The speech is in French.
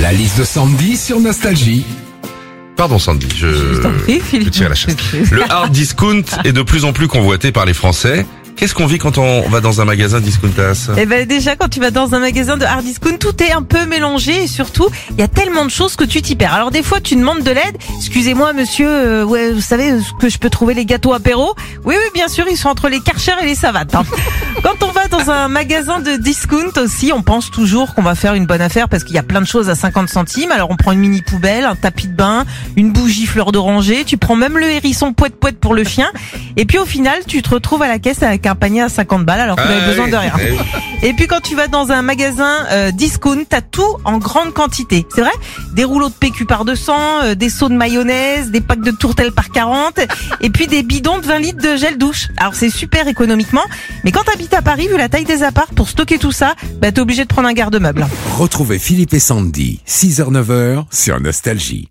La liste de Sandy sur Nostalgie. Pardon Sandy, je, t'en prie, Philippe. je tire la chasse. Le hard discount est de plus en plus convoité par les Français. Qu'est-ce qu'on vit quand on va dans un magasin discountas Eh ben déjà quand tu vas dans un magasin de hard discount, tout est un peu mélangé et surtout il y a tellement de choses que tu t'y perds. Alors des fois tu demandes de l'aide. Excusez-moi monsieur, euh, ouais vous savez euh, que je peux trouver les gâteaux apéro? Oui oui bien sûr ils sont entre les Karcher et les Savates. hein. Quand on va dans un magasin de discount aussi, on pense toujours qu'on va faire une bonne affaire parce qu'il y a plein de choses à 50 centimes. Alors on prend une mini poubelle, un tapis de bain, une bougie fleur d'oranger. Tu prends même le hérisson poète poète pour le chien. Et puis au final tu te retrouves à la caisse avec un panier à 50 balles alors que tu Ah avais besoin oui, de rien. oui. Et puis quand tu vas dans un magasin euh, discount, t'as tout en grande quantité. C'est vrai? Des rouleaux de PQ par 200, euh, des seaux de mayonnaise, des packs de tourtelles par 40, et puis des bidons de 20 litres de gel douche. Alors c'est super économiquement, mais quand à Paris, vu la taille des apparts, pour stocker tout ça, bah t'es obligé de prendre un garde-meuble. Retrouvez Philippe et Sandy, 6h-9h sur Nostalgie.